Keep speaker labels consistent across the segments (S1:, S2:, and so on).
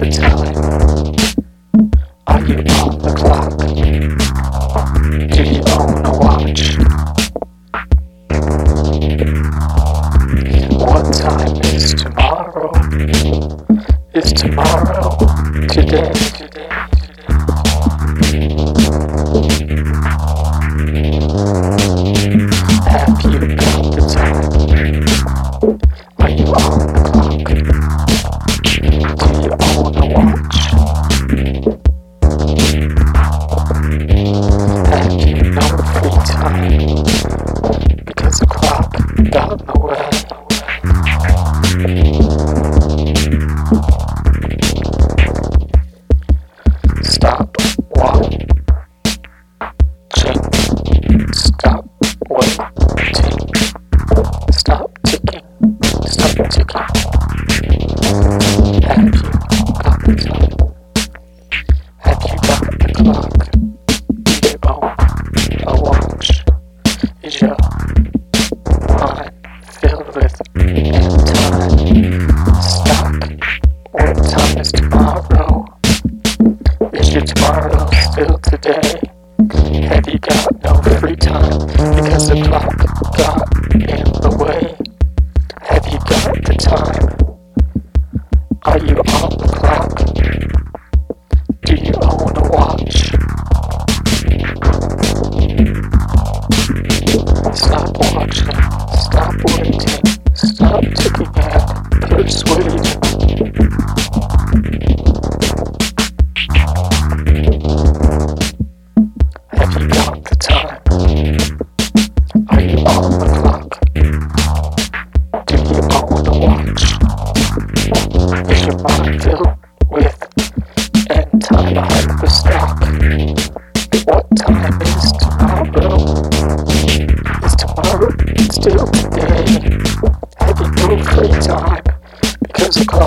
S1: the time.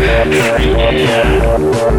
S2: Yeah.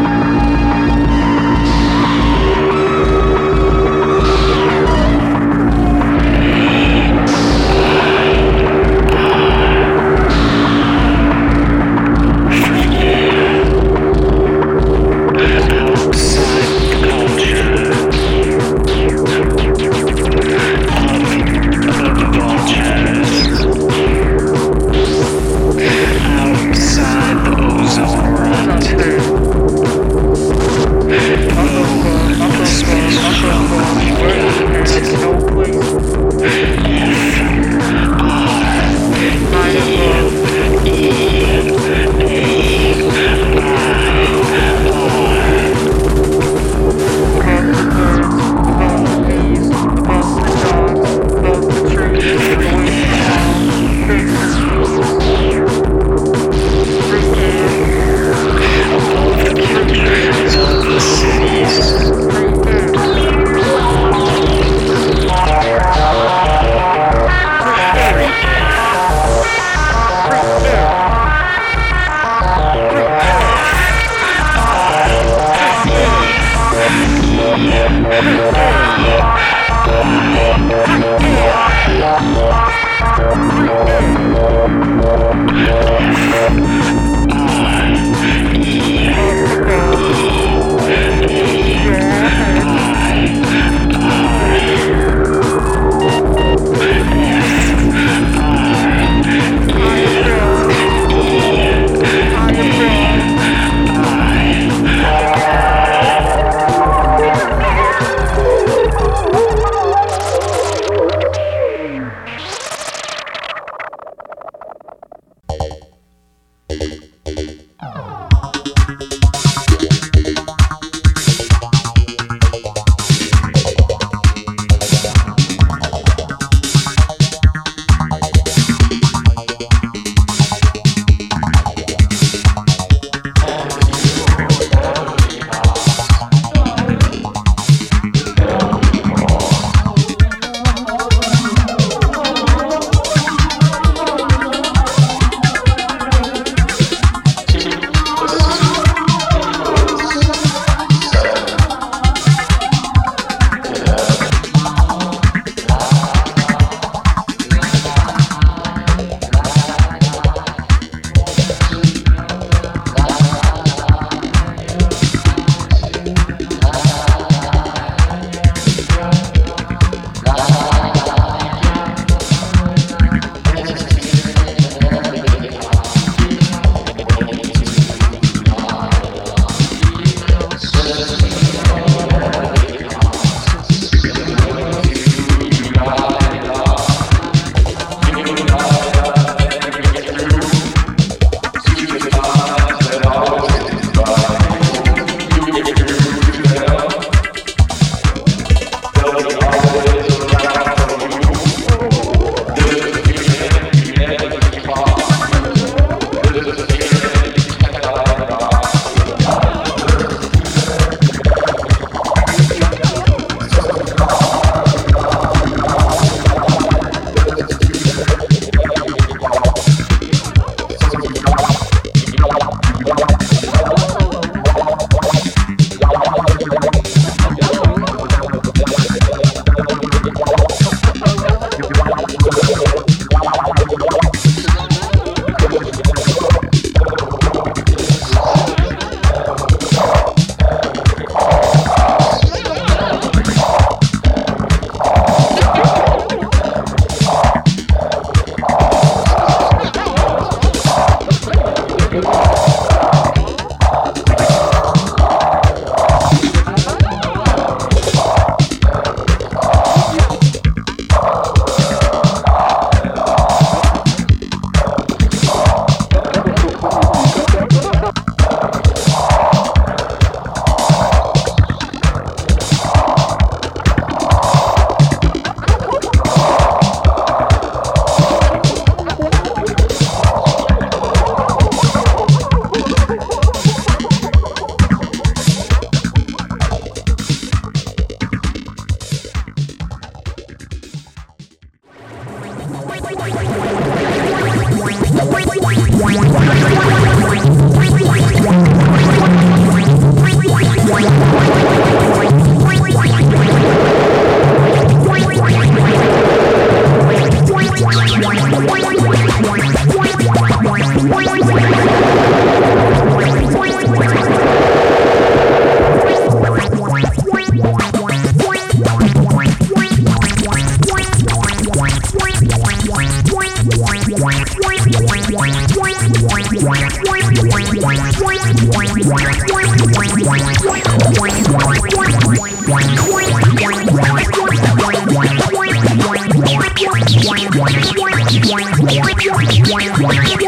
S1: Yeah.